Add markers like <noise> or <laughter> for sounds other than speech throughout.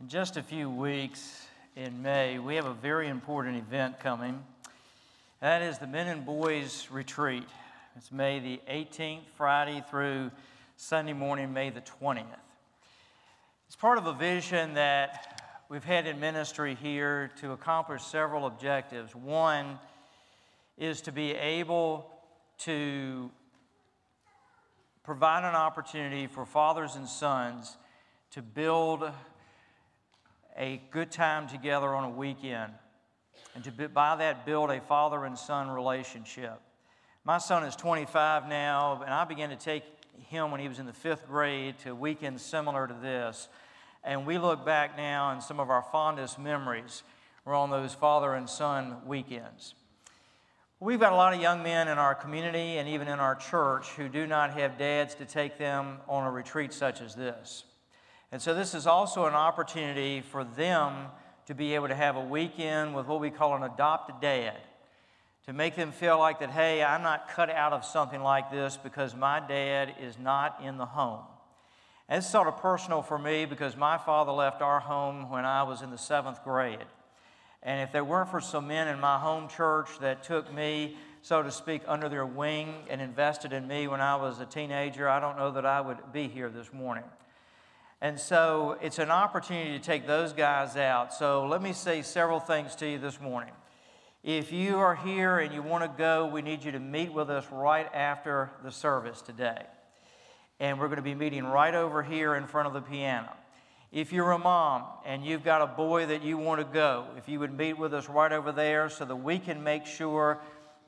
In just a few weeks in May, we have a very important event coming. That is the Men and Boys Retreat. It's May the 18th, Friday through Sunday morning, May the 20th. It's part of a vision that we've had in ministry here to accomplish several objectives. One is to be able to provide an opportunity for fathers and sons to build a good time together on a weekend and to by that build a father and son relationship. My son is 25 now, and I began to take him when he was in the fifth grade to weekends similar to this. And we look back now, and some of our fondest memories were on those father and son weekends. We've got a lot of young men in our community and even in our church who do not have dads to take them on a retreat such as this. And so, this is also an opportunity for them to be able to have a weekend with what we call an adopted dad, to make them feel like that, hey, I'm not cut out of something like this because my dad is not in the home. And it's sort of personal for me because my father left our home when I was in the seventh grade. And if there weren't for some men in my home church that took me, so to speak, under their wing and invested in me when I was a teenager, I don't know that I would be here this morning. And so it's an opportunity to take those guys out. So let me say several things to you this morning. If you are here and you want to go, we need you to meet with us right after the service today. And we're going to be meeting right over here in front of the piano. If you're a mom and you've got a boy that you want to go, if you would meet with us right over there so that we can make sure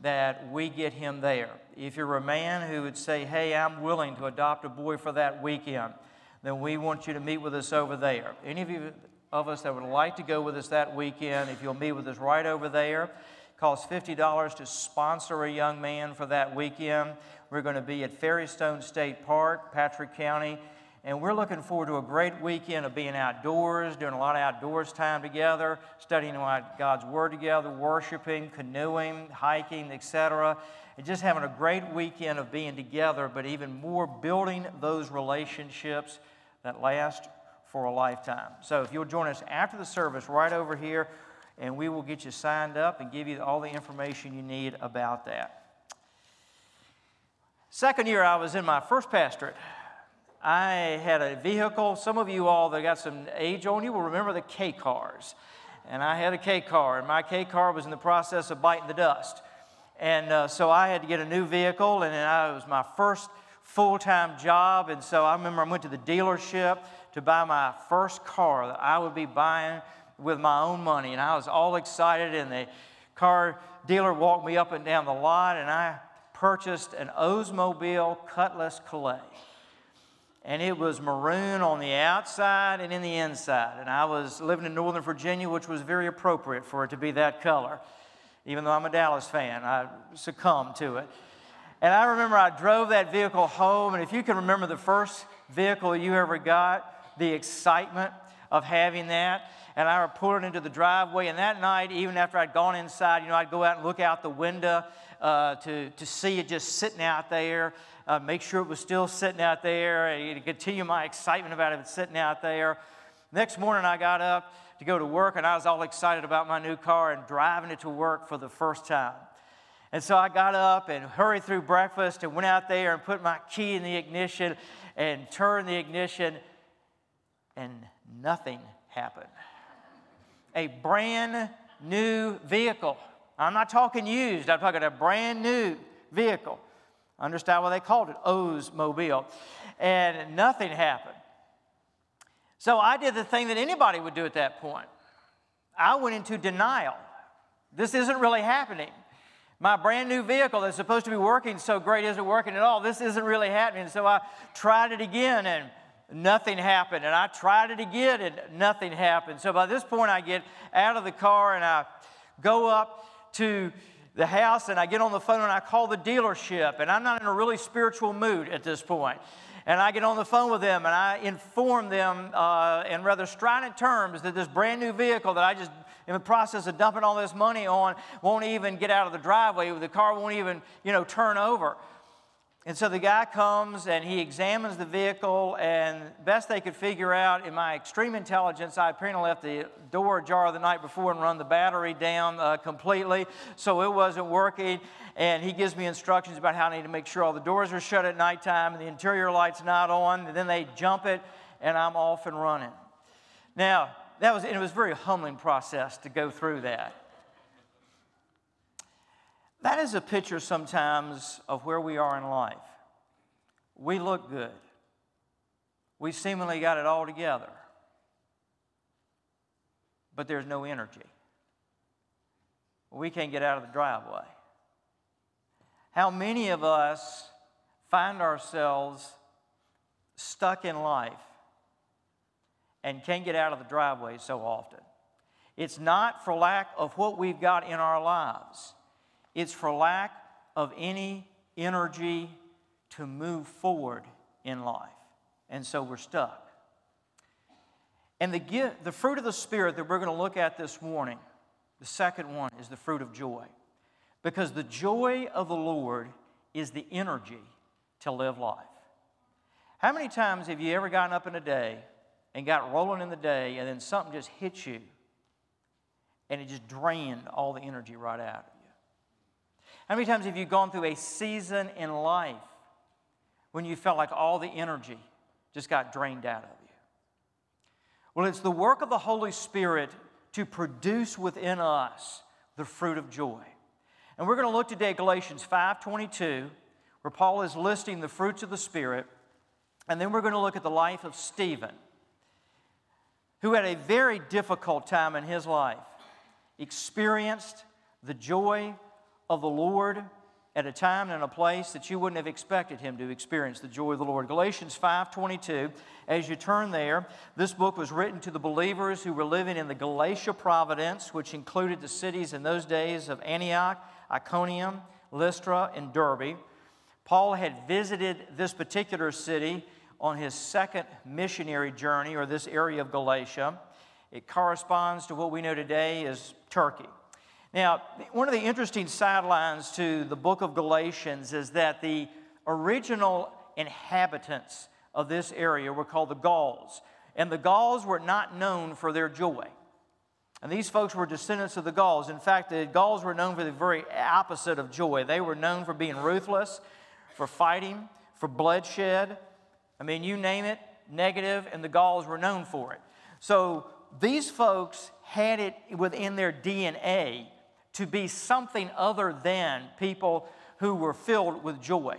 that we get him there. If you're a man who would say, Hey, I'm willing to adopt a boy for that weekend, then we want you to meet with us over there. Any of you of us that would like to go with us that weekend, if you'll meet with us right over there, it costs $50 to sponsor a young man for that weekend. We're going to be at Fairy Stone State Park, Patrick County, and we're looking forward to a great weekend of being outdoors, doing a lot of outdoors time together, studying God's Word together, worshiping, canoeing, hiking, etc and just having a great weekend of being together, but even more building those relationships that last for a lifetime. So if you'll join us after the service right over here, and we will get you signed up and give you all the information you need about that. Second year I was in my first pastorate. I had a vehicle. Some of you all that got some age on you will remember the K cars. And I had a K car, and my K car was in the process of biting the dust. And uh, so I had to get a new vehicle, and it was my first full time job. And so I remember I went to the dealership to buy my first car that I would be buying with my own money. And I was all excited, and the car dealer walked me up and down the lot, and I purchased an Oldsmobile Cutlass Calais. And it was maroon on the outside and in the inside. And I was living in Northern Virginia, which was very appropriate for it to be that color even though I'm a Dallas fan, I succumbed to it. And I remember I drove that vehicle home, and if you can remember the first vehicle you ever got, the excitement of having that. And I would pull it into the driveway, and that night, even after I'd gone inside, you know, I'd go out and look out the window uh, to, to see it just sitting out there, uh, make sure it was still sitting out there, and continue my excitement about it sitting out there. Next morning, I got up to go to work, and I was all excited about my new car and driving it to work for the first time. And so I got up and hurried through breakfast and went out there and put my key in the ignition and turned the ignition, and nothing happened. A brand new vehicle. I'm not talking used, I'm talking a brand new vehicle. Understand why they called it Oldsmobile. And nothing happened. So I did the thing that anybody would do at that point. I went into denial. This isn't really happening. My brand new vehicle that's supposed to be working so great isn't working at all. This isn't really happening. So I tried it again and nothing happened. And I tried it again and nothing happened. So by this point, I get out of the car and I go up to the house and I get on the phone and I call the dealership. And I'm not in a really spiritual mood at this point and I get on the phone with them and I inform them uh, in rather strident terms that this brand new vehicle that I just in the process of dumping all this money on won't even get out of the driveway. The car won't even, you know, turn over. And so the guy comes and he examines the vehicle, and best they could figure out, in my extreme intelligence, I apparently left the door ajar the night before and run the battery down uh, completely, so it wasn't working. And he gives me instructions about how I need to make sure all the doors are shut at nighttime and the interior light's not on. And then they jump it, and I'm off and running. Now, that was, it was a very humbling process to go through that. That is a picture sometimes of where we are in life. We look good. We seemingly got it all together. But there's no energy. We can't get out of the driveway. How many of us find ourselves stuck in life and can't get out of the driveway so often? It's not for lack of what we've got in our lives. It's for lack of any energy to move forward in life. And so we're stuck. And the, gift, the fruit of the Spirit that we're going to look at this morning, the second one, is the fruit of joy. Because the joy of the Lord is the energy to live life. How many times have you ever gotten up in a day and got rolling in the day and then something just hit you and it just drained all the energy right out? How many times have you gone through a season in life when you felt like all the energy just got drained out of you? Well, it's the work of the Holy Spirit to produce within us the fruit of joy. And we're going to look today at Galatians 5:22, where Paul is listing the fruits of the Spirit, and then we're going to look at the life of Stephen, who had a very difficult time in his life, experienced the joy of the Lord at a time and a place that you wouldn't have expected him to experience the joy of the Lord. Galatians 5:22. As you turn there, this book was written to the believers who were living in the Galatia province, which included the cities in those days of Antioch, Iconium, Lystra, and Derbe. Paul had visited this particular city on his second missionary journey, or this area of Galatia. It corresponds to what we know today as Turkey. Now, one of the interesting sidelines to the book of Galatians is that the original inhabitants of this area were called the Gauls. And the Gauls were not known for their joy. And these folks were descendants of the Gauls. In fact, the Gauls were known for the very opposite of joy. They were known for being ruthless, for fighting, for bloodshed. I mean, you name it, negative, and the Gauls were known for it. So these folks had it within their DNA to be something other than people who were filled with joy.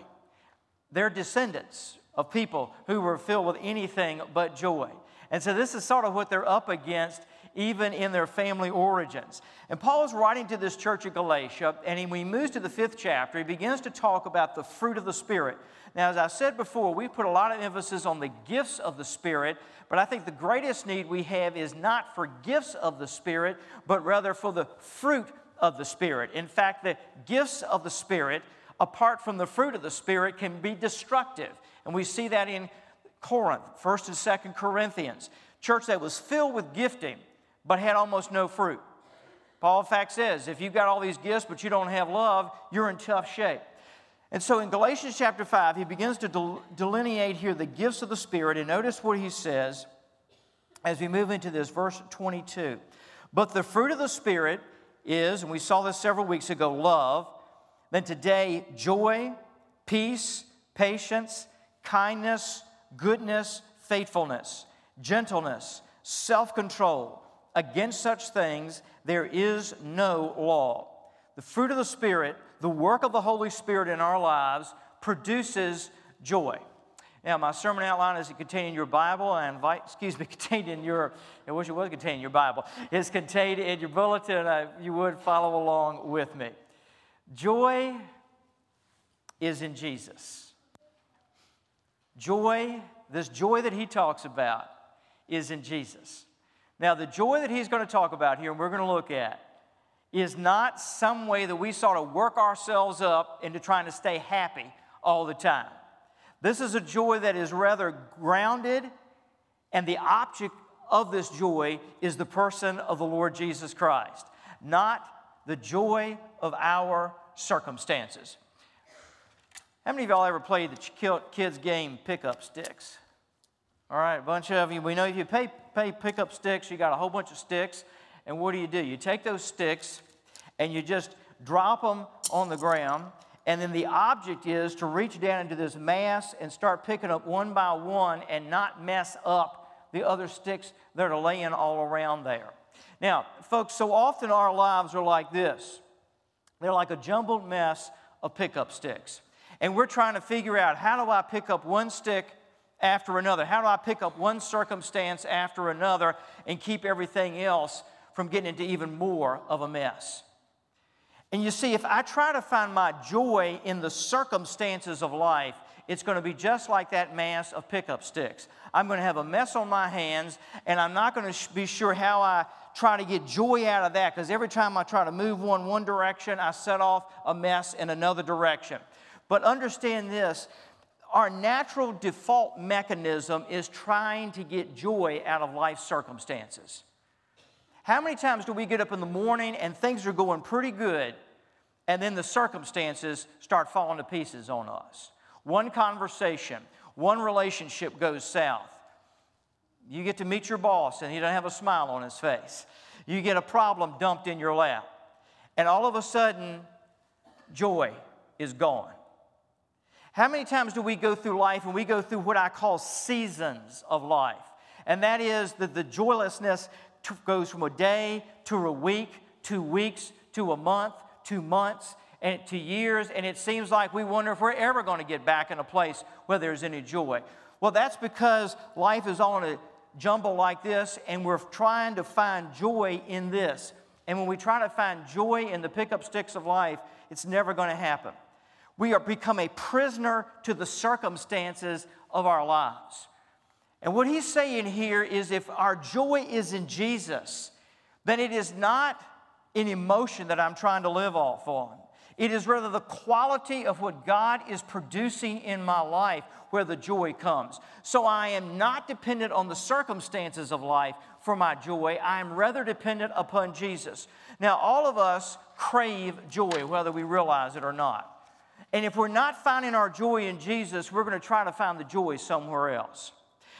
They're descendants of people who were filled with anything but joy. And so this is sort of what they're up against even in their family origins. And Paul is writing to this church of Galatia, and when he moves to the fifth chapter, he begins to talk about the fruit of the Spirit. Now, as I said before, we put a lot of emphasis on the gifts of the Spirit, but I think the greatest need we have is not for gifts of the Spirit, but rather for the fruit of the Spirit. In fact, the gifts of the Spirit, apart from the fruit of the Spirit, can be destructive. And we see that in Corinth, 1st and 2nd Corinthians. Church that was filled with gifting, but had almost no fruit. Paul, in fact, says if you've got all these gifts, but you don't have love, you're in tough shape. And so in Galatians chapter 5, he begins to delineate here the gifts of the Spirit. And notice what he says as we move into this, verse 22. But the fruit of the Spirit is, and we saw this several weeks ago, love. Then today, joy, peace, patience, kindness, goodness, faithfulness, gentleness, self control. Against such things, there is no law. The fruit of the Spirit, the work of the Holy Spirit in our lives, produces joy. Now, my sermon outline is contained in your Bible. I invite, excuse me, <laughs> contained in your, I wish it was contained in your Bible. It's contained in your bulletin. I, you would follow along with me. Joy is in Jesus. Joy, this joy that he talks about, is in Jesus. Now, the joy that he's going to talk about here, and we're going to look at, is not some way that we sort of work ourselves up into trying to stay happy all the time. This is a joy that is rather grounded, and the object of this joy is the person of the Lord Jesus Christ, not the joy of our circumstances. How many of y'all ever played the kids' game pickup sticks? All right, a bunch of you. We know if you pay, pay pickup sticks, you got a whole bunch of sticks. And what do you do? You take those sticks and you just drop them on the ground. And then the object is to reach down into this mass and start picking up one by one and not mess up the other sticks that are laying all around there. Now, folks, so often our lives are like this they're like a jumbled mess of pickup sticks. And we're trying to figure out how do I pick up one stick after another? How do I pick up one circumstance after another and keep everything else from getting into even more of a mess? And you see, if I try to find my joy in the circumstances of life, it's going to be just like that mass of pickup sticks. I'm going to have a mess on my hands, and I'm not going to be sure how I try to get joy out of that because every time I try to move one one direction, I set off a mess in another direction. But understand this our natural default mechanism is trying to get joy out of life circumstances. How many times do we get up in the morning and things are going pretty good, and then the circumstances start falling to pieces on us? One conversation, one relationship goes south. You get to meet your boss, and he doesn't have a smile on his face. You get a problem dumped in your lap, and all of a sudden, joy is gone. How many times do we go through life and we go through what I call seasons of life? And that is that the joylessness goes from a day to a week, to weeks, to a month, to months, and to years, and it seems like we wonder if we're ever going to get back in a place where there's any joy. Well, that's because life is on a jumble like this, and we're trying to find joy in this. And when we try to find joy in the pickup sticks of life, it's never going to happen. We are become a prisoner to the circumstances of our lives. And what he's saying here is if our joy is in Jesus, then it is not an emotion that I'm trying to live off on. It is rather the quality of what God is producing in my life where the joy comes. So I am not dependent on the circumstances of life for my joy. I am rather dependent upon Jesus. Now, all of us crave joy, whether we realize it or not. And if we're not finding our joy in Jesus, we're going to try to find the joy somewhere else.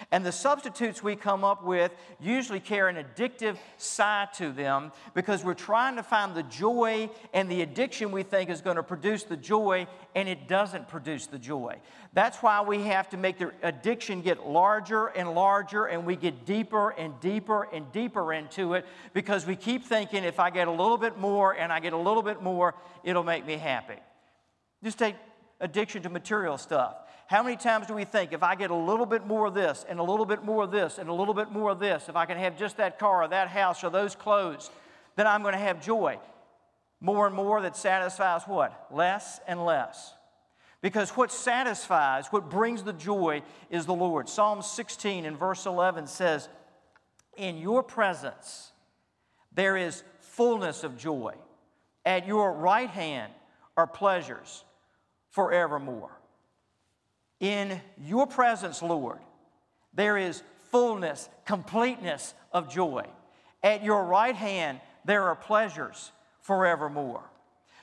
And the substitutes we come up with usually carry an addictive side to them because we're trying to find the joy and the addiction we think is going to produce the joy, and it doesn't produce the joy. That's why we have to make the addiction get larger and larger, and we get deeper and deeper and deeper into it because we keep thinking if I get a little bit more and I get a little bit more, it'll make me happy. Just take addiction to material stuff. How many times do we think if I get a little bit more of this and a little bit more of this and a little bit more of this, if I can have just that car or that house or those clothes, then I'm going to have joy? More and more that satisfies what? Less and less. Because what satisfies, what brings the joy is the Lord. Psalm 16 and verse 11 says, In your presence there is fullness of joy. At your right hand are pleasures forevermore. In your presence, Lord, there is fullness, completeness of joy. At your right hand, there are pleasures forevermore.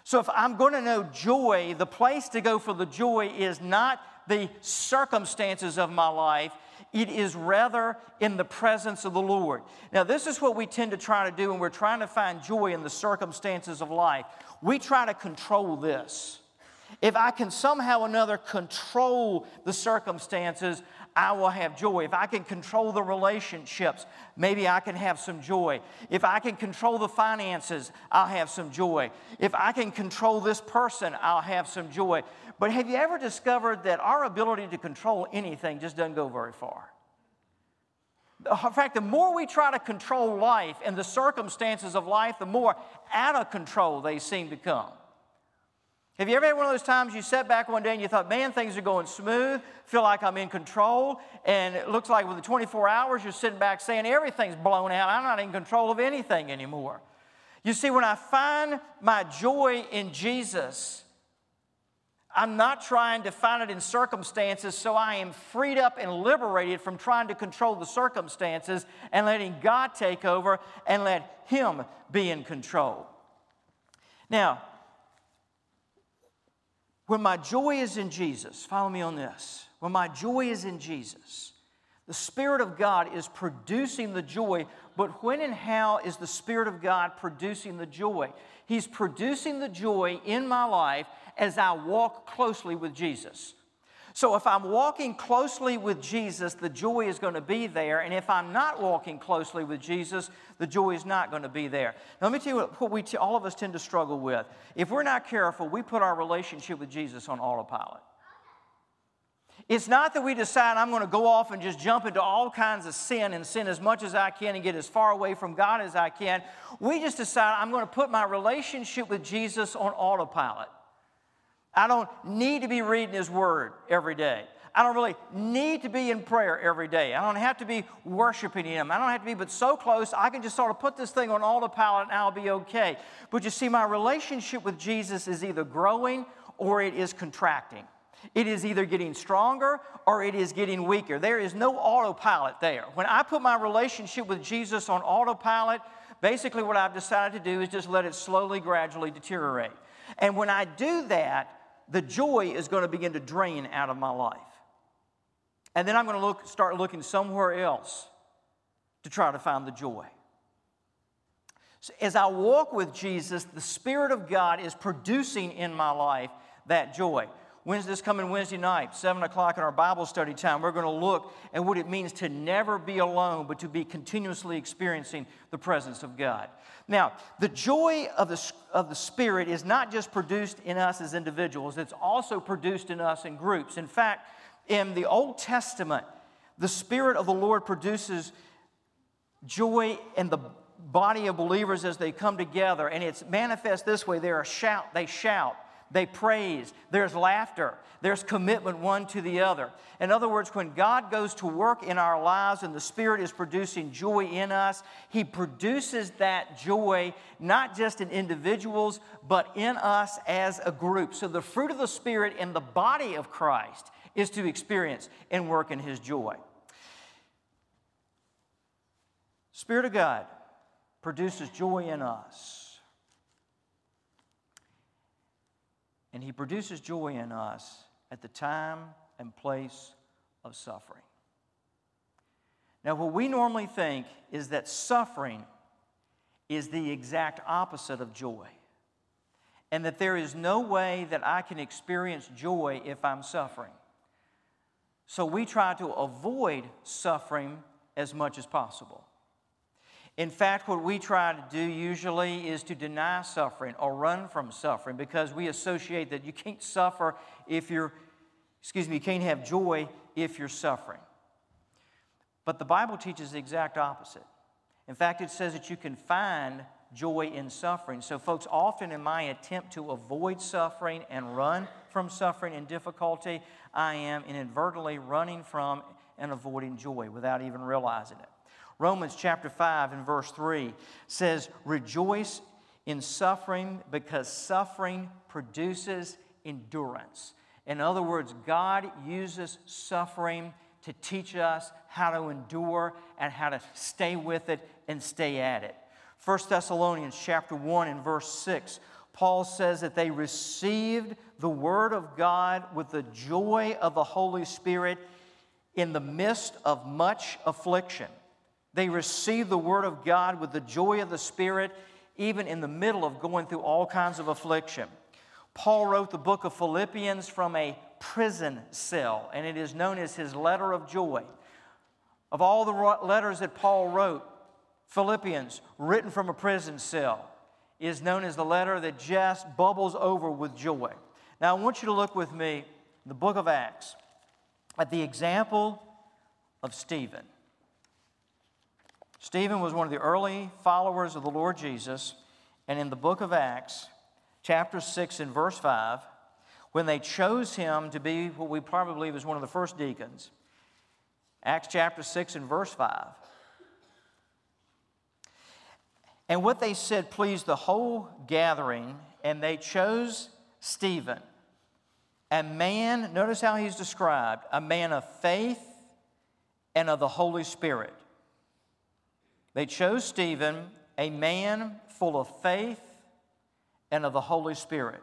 So, if I'm going to know joy, the place to go for the joy is not the circumstances of my life, it is rather in the presence of the Lord. Now, this is what we tend to try to do when we're trying to find joy in the circumstances of life. We try to control this. If I can somehow or another control the circumstances, I will have joy. If I can control the relationships, maybe I can have some joy. If I can control the finances, I'll have some joy. If I can control this person, I'll have some joy. But have you ever discovered that our ability to control anything just doesn't go very far? In fact, the more we try to control life and the circumstances of life, the more out of control they seem to come. Have you ever had one of those times you sat back one day and you thought, man, things are going smooth, feel like I'm in control, and it looks like within 24 hours you're sitting back saying, everything's blown out, I'm not in control of anything anymore. You see, when I find my joy in Jesus, I'm not trying to find it in circumstances, so I am freed up and liberated from trying to control the circumstances and letting God take over and let Him be in control. Now, When my joy is in Jesus, follow me on this. When my joy is in Jesus, the Spirit of God is producing the joy, but when and how is the Spirit of God producing the joy? He's producing the joy in my life as I walk closely with Jesus. So if I'm walking closely with Jesus, the joy is going to be there. And if I'm not walking closely with Jesus, the joy is not going to be there. Now, let me tell you what, we t- all of us tend to struggle with. If we're not careful, we put our relationship with Jesus on autopilot. It's not that we decide I'm going to go off and just jump into all kinds of sin and sin as much as I can and get as far away from God as I can. We just decide I'm going to put my relationship with Jesus on autopilot. I don't need to be reading His Word every day. I don't really need to be in prayer every day. I don't have to be worshiping Him. I don't have to be, but so close, I can just sort of put this thing on autopilot and I'll be okay. But you see, my relationship with Jesus is either growing or it is contracting. It is either getting stronger or it is getting weaker. There is no autopilot there. When I put my relationship with Jesus on autopilot, basically what I've decided to do is just let it slowly, gradually deteriorate. And when I do that, the joy is going to begin to drain out of my life. And then I'm going to look, start looking somewhere else to try to find the joy. So as I walk with Jesus, the Spirit of God is producing in my life that joy. Wednesday, this coming Wednesday night, 7 o'clock in our Bible study time, we're going to look at what it means to never be alone, but to be continuously experiencing the presence of God. Now, the joy of the, of the Spirit is not just produced in us as individuals, it's also produced in us in groups. In fact, in the Old Testament, the Spirit of the Lord produces joy in the body of believers as they come together, and it's manifest this way. They are shout, they shout, they praise, there's laughter, there's commitment one to the other. In other words, when God goes to work in our lives and the Spirit is producing joy in us, He produces that joy not just in individuals, but in us as a group. So the fruit of the Spirit in the body of Christ is to experience and work in His joy. Spirit of God produces joy in us. And He produces joy in us at the time and place of suffering. Now, what we normally think is that suffering is the exact opposite of joy, and that there is no way that I can experience joy if I'm suffering. So we try to avoid suffering as much as possible. In fact, what we try to do usually is to deny suffering or run from suffering because we associate that you can't suffer if you're, excuse me, you can't have joy if you're suffering. But the Bible teaches the exact opposite. In fact, it says that you can find joy in suffering. So, folks, often in my attempt to avoid suffering and run from suffering and difficulty, I am inadvertently running from and avoiding joy without even realizing it. Romans chapter 5 and verse 3 says, Rejoice in suffering because suffering produces endurance. In other words, God uses suffering to teach us how to endure and how to stay with it and stay at it. 1 Thessalonians chapter 1 and verse 6, Paul says that they received the word of God with the joy of the Holy Spirit in the midst of much affliction. They received the Word of God with the joy of the Spirit, even in the middle of going through all kinds of affliction. Paul wrote the book of Philippians from a prison cell, and it is known as his letter of joy. Of all the letters that Paul wrote, Philippians, written from a prison cell, is known as the letter that just bubbles over with joy. Now, I want you to look with me the book of Acts at the example of Stephen. Stephen was one of the early followers of the Lord Jesus, and in the book of Acts, chapter 6 and verse 5, when they chose him to be what we probably believe is one of the first deacons, Acts chapter 6 and verse 5. And what they said pleased the whole gathering, and they chose Stephen, a man, notice how he's described, a man of faith and of the Holy Spirit they chose Stephen, a man full of faith and of the Holy Spirit.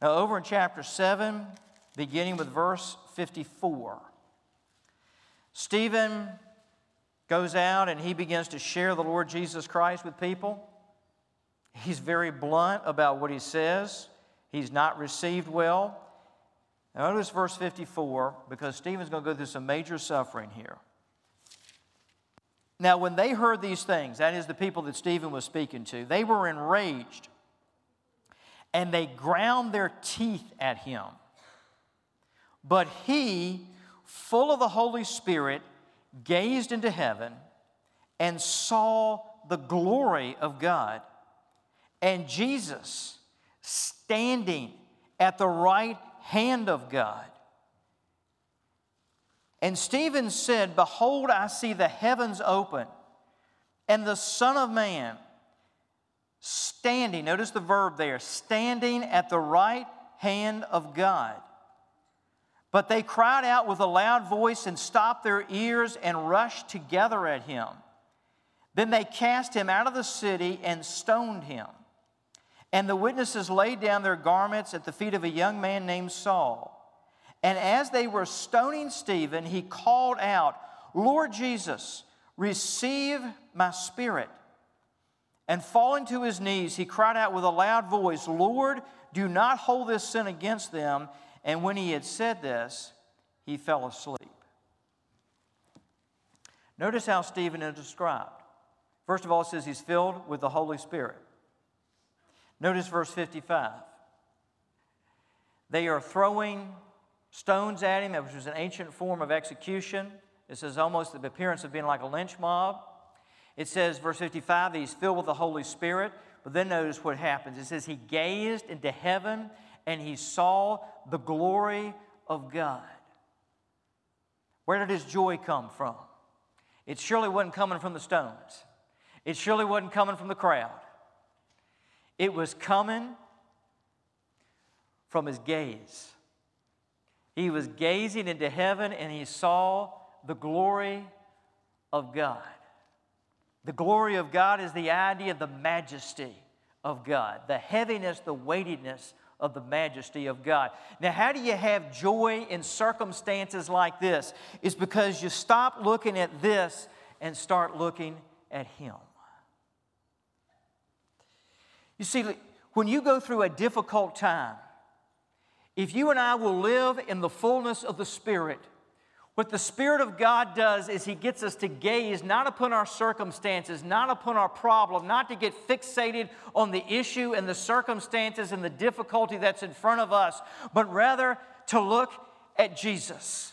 Now, over in chapter 7, beginning with verse 54, Stephen goes out and he begins to share the Lord Jesus Christ with people. He's very blunt about what he says. He's not received well. Now, notice verse 54 because Stephen's going to go through some major suffering here. Now, when they heard these things, that is the people that Stephen was speaking to, they were enraged and they ground their teeth at him. But he, full of the Holy Spirit, gazed into heaven and saw the glory of God and Jesus standing at the right hand of God. And Stephen said, Behold, I see the heavens open, and the Son of Man standing, notice the verb there, standing at the right hand of God. But they cried out with a loud voice and stopped their ears and rushed together at him. Then they cast him out of the city and stoned him. And the witnesses laid down their garments at the feet of a young man named Saul. And as they were stoning Stephen, he called out, Lord Jesus, receive my spirit. And falling to his knees, he cried out with a loud voice, Lord, do not hold this sin against them. And when he had said this, he fell asleep. Notice how Stephen is described. First of all, it says he's filled with the Holy Spirit. Notice verse 55. They are throwing stones at him, which was an ancient form of execution. This is almost the appearance of being like a lynch mob. It says, verse 55, that he's filled with the Holy Spirit. But then notice what happens. It says, He gazed into heaven and he saw the glory of God. Where did his joy come from? It surely wasn't coming from the stones, it surely wasn't coming from the crowd. It was coming from his gaze. He was gazing into heaven and he saw the glory of God. The glory of God is the idea of the majesty of God, the heaviness, the weightiness of the majesty of God. Now, how do you have joy in circumstances like this? It's because you stop looking at this and start looking at Him. You see, when you go through a difficult time, if you and I will live in the fullness of the Spirit, what the Spirit of God does is He gets us to gaze not upon our circumstances, not upon our problem, not to get fixated on the issue and the circumstances and the difficulty that's in front of us, but rather to look at Jesus.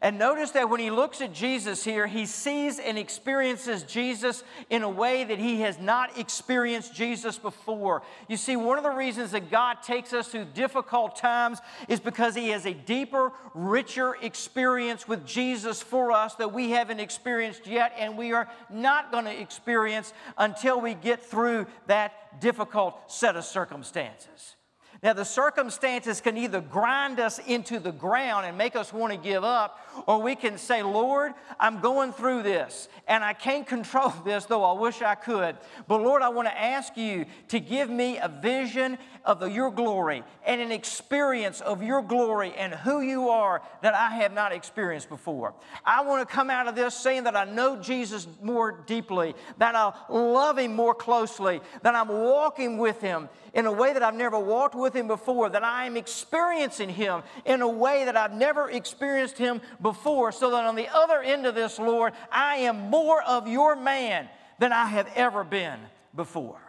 And notice that when he looks at Jesus here, he sees and experiences Jesus in a way that he has not experienced Jesus before. You see, one of the reasons that God takes us through difficult times is because he has a deeper, richer experience with Jesus for us that we haven't experienced yet, and we are not going to experience until we get through that difficult set of circumstances. Now, the circumstances can either grind us into the ground and make us want to give up, or we can say, Lord, I'm going through this and I can't control <laughs> this, though I wish I could. But Lord, I want to ask you to give me a vision of the, your glory and an experience of your glory and who you are that I have not experienced before. I want to come out of this saying that I know Jesus more deeply, that I love him more closely, that I'm walking with him in a way that I've never walked with Him before, that I am experiencing Him in a way that I've never experienced Him before, so that on the other end of this, Lord, I am more of your man than I have ever been before.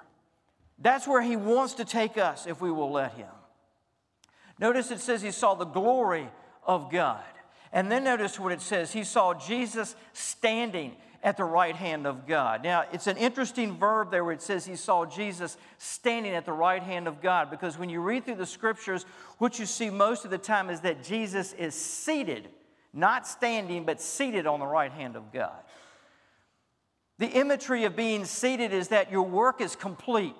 That's where He wants to take us if we will let Him. Notice it says He saw the glory of God. And then notice what it says He saw Jesus standing at the right hand of God. Now, it's an interesting verb there where it says he saw Jesus standing at the right hand of God because when you read through the scriptures, what you see most of the time is that Jesus is seated, not standing, but seated on the right hand of God. The imagery of being seated is that your work is complete.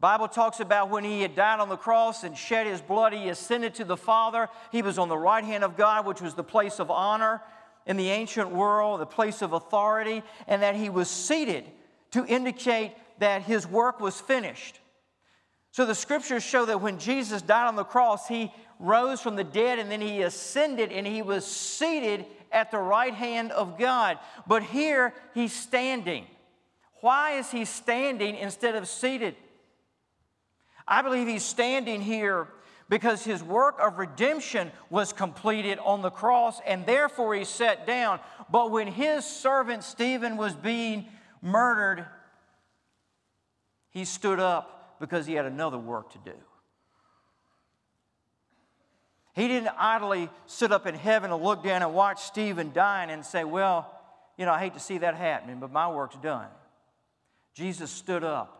Bible talks about when he had died on the cross and shed his blood, he ascended to the Father. He was on the right hand of God, which was the place of honor in the ancient world, the place of authority, and that he was seated to indicate that his work was finished. So the scriptures show that when Jesus died on the cross, he rose from the dead and then he ascended and he was seated at the right hand of God. But here he's standing. Why is he standing instead of seated? I believe he's standing here because his work of redemption was completed on the cross and therefore he sat down. But when his servant Stephen was being murdered, he stood up because he had another work to do. He didn't idly sit up in heaven and look down and watch Stephen dying and say, Well, you know, I hate to see that happening, but my work's done. Jesus stood up.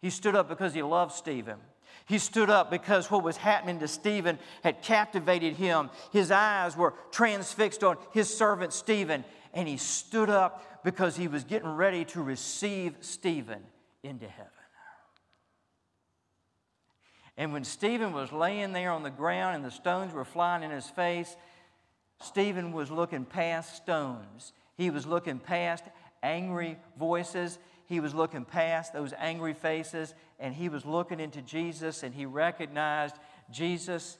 He stood up because he loved Stephen. He stood up because what was happening to Stephen had captivated him. His eyes were transfixed on his servant Stephen, and he stood up because he was getting ready to receive Stephen into heaven. And when Stephen was laying there on the ground and the stones were flying in his face, Stephen was looking past stones. He was looking past angry voices. He was looking past those angry faces and he was looking into Jesus and he recognized Jesus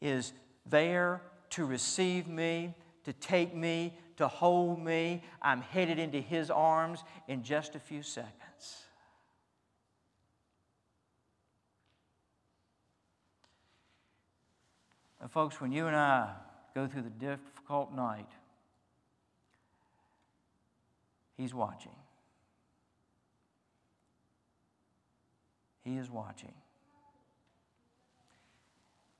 is there to receive me, to take me, to hold me. I'm headed into his arms in just a few seconds. And folks, when you and I go through the difficult night, He's watching. He is watching.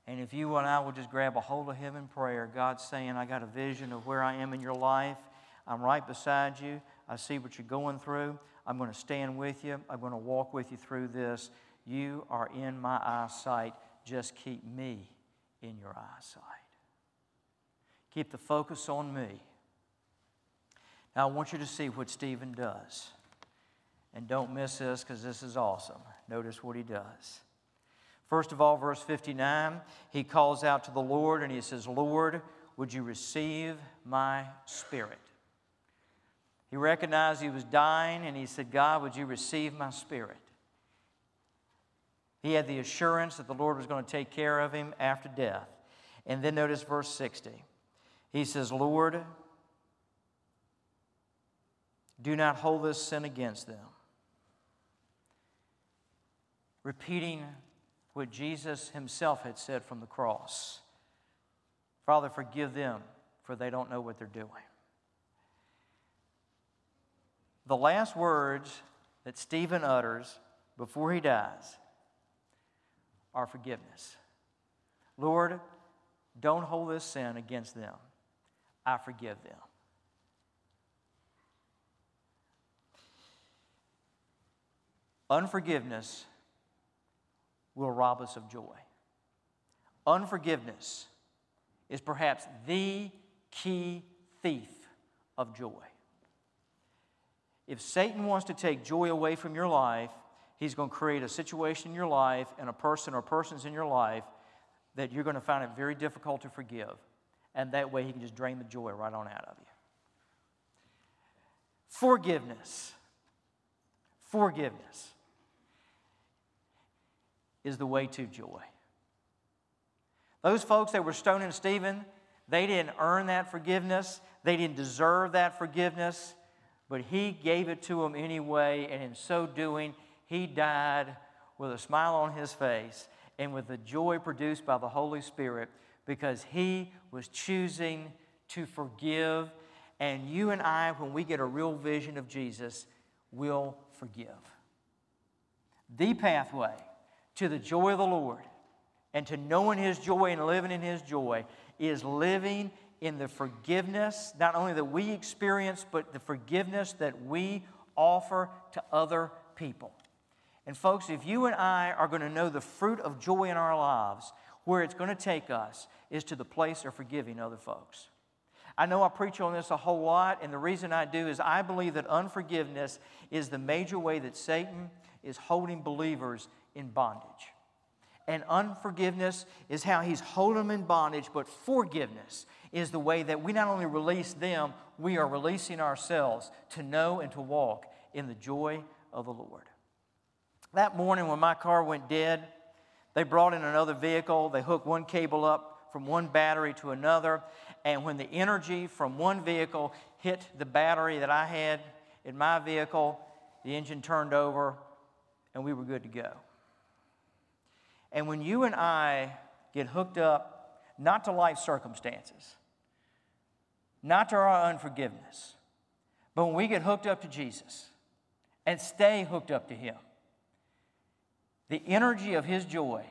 And if you and I will just grab a hold of Him in prayer, God's saying, I got a vision of where I am in your life. I'm right beside you. I see what you're going through. I'm going to stand with you. I'm going to walk with you through this. You are in my eyesight. Just keep me in your eyesight. Keep the focus on me. Now, I want you to see what Stephen does. And don't miss this because this is awesome. Notice what he does. First of all, verse 59, he calls out to the Lord and he says, Lord, would you receive my spirit? He recognized he was dying and he said, God, would you receive my spirit? He had the assurance that the Lord was going to take care of him after death. And then notice verse 60. He says, Lord, do not hold this sin against them. Repeating what Jesus himself had said from the cross Father, forgive them, for they don't know what they're doing. The last words that Stephen utters before he dies are forgiveness. Lord, don't hold this sin against them. I forgive them. Unforgiveness will rob us of joy. Unforgiveness is perhaps the key thief of joy. If Satan wants to take joy away from your life, He's going to create a situation in your life and a person or persons in your life that you're going to find it very difficult to forgive. And that way, He can just drain the joy right on out of you. Forgiveness. Forgiveness is the way to joy. Those folks that were stoning Stephen, they didn't earn that forgiveness, they didn't deserve that forgiveness, but he gave it to them anyway, and in so doing, he died with a smile on his face and with the joy produced by the Holy Spirit because he was choosing to forgive. And you and I, when we get a real vision of Jesus, will forgive. The pathway to the joy of the Lord and to knowing His joy and living in His joy is living in the forgiveness, not only that we experience, but the forgiveness that we offer to other people. And, folks, if you and I are going to know the fruit of joy in our lives, where it's going to take us is to the place of forgiving other folks. I know I preach on this a whole lot, and the reason I do is I believe that unforgiveness is the major way that Satan is holding believers in bondage. And unforgiveness is how he's holding them in bondage, but forgiveness is the way that we not only release them, we are releasing ourselves to know and to walk in the joy of the Lord. That morning when my car went dead, they brought in another vehicle. They hooked one cable up from one battery to another. And when the energy from one vehicle hit the battery that I had in my vehicle, the engine turned over and we were good to go. And when you and I get hooked up, not to life circumstances, not to our unforgiveness, but when we get hooked up to Jesus and stay hooked up to Him, the energy of His joy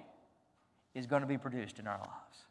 is going to be produced in our lives.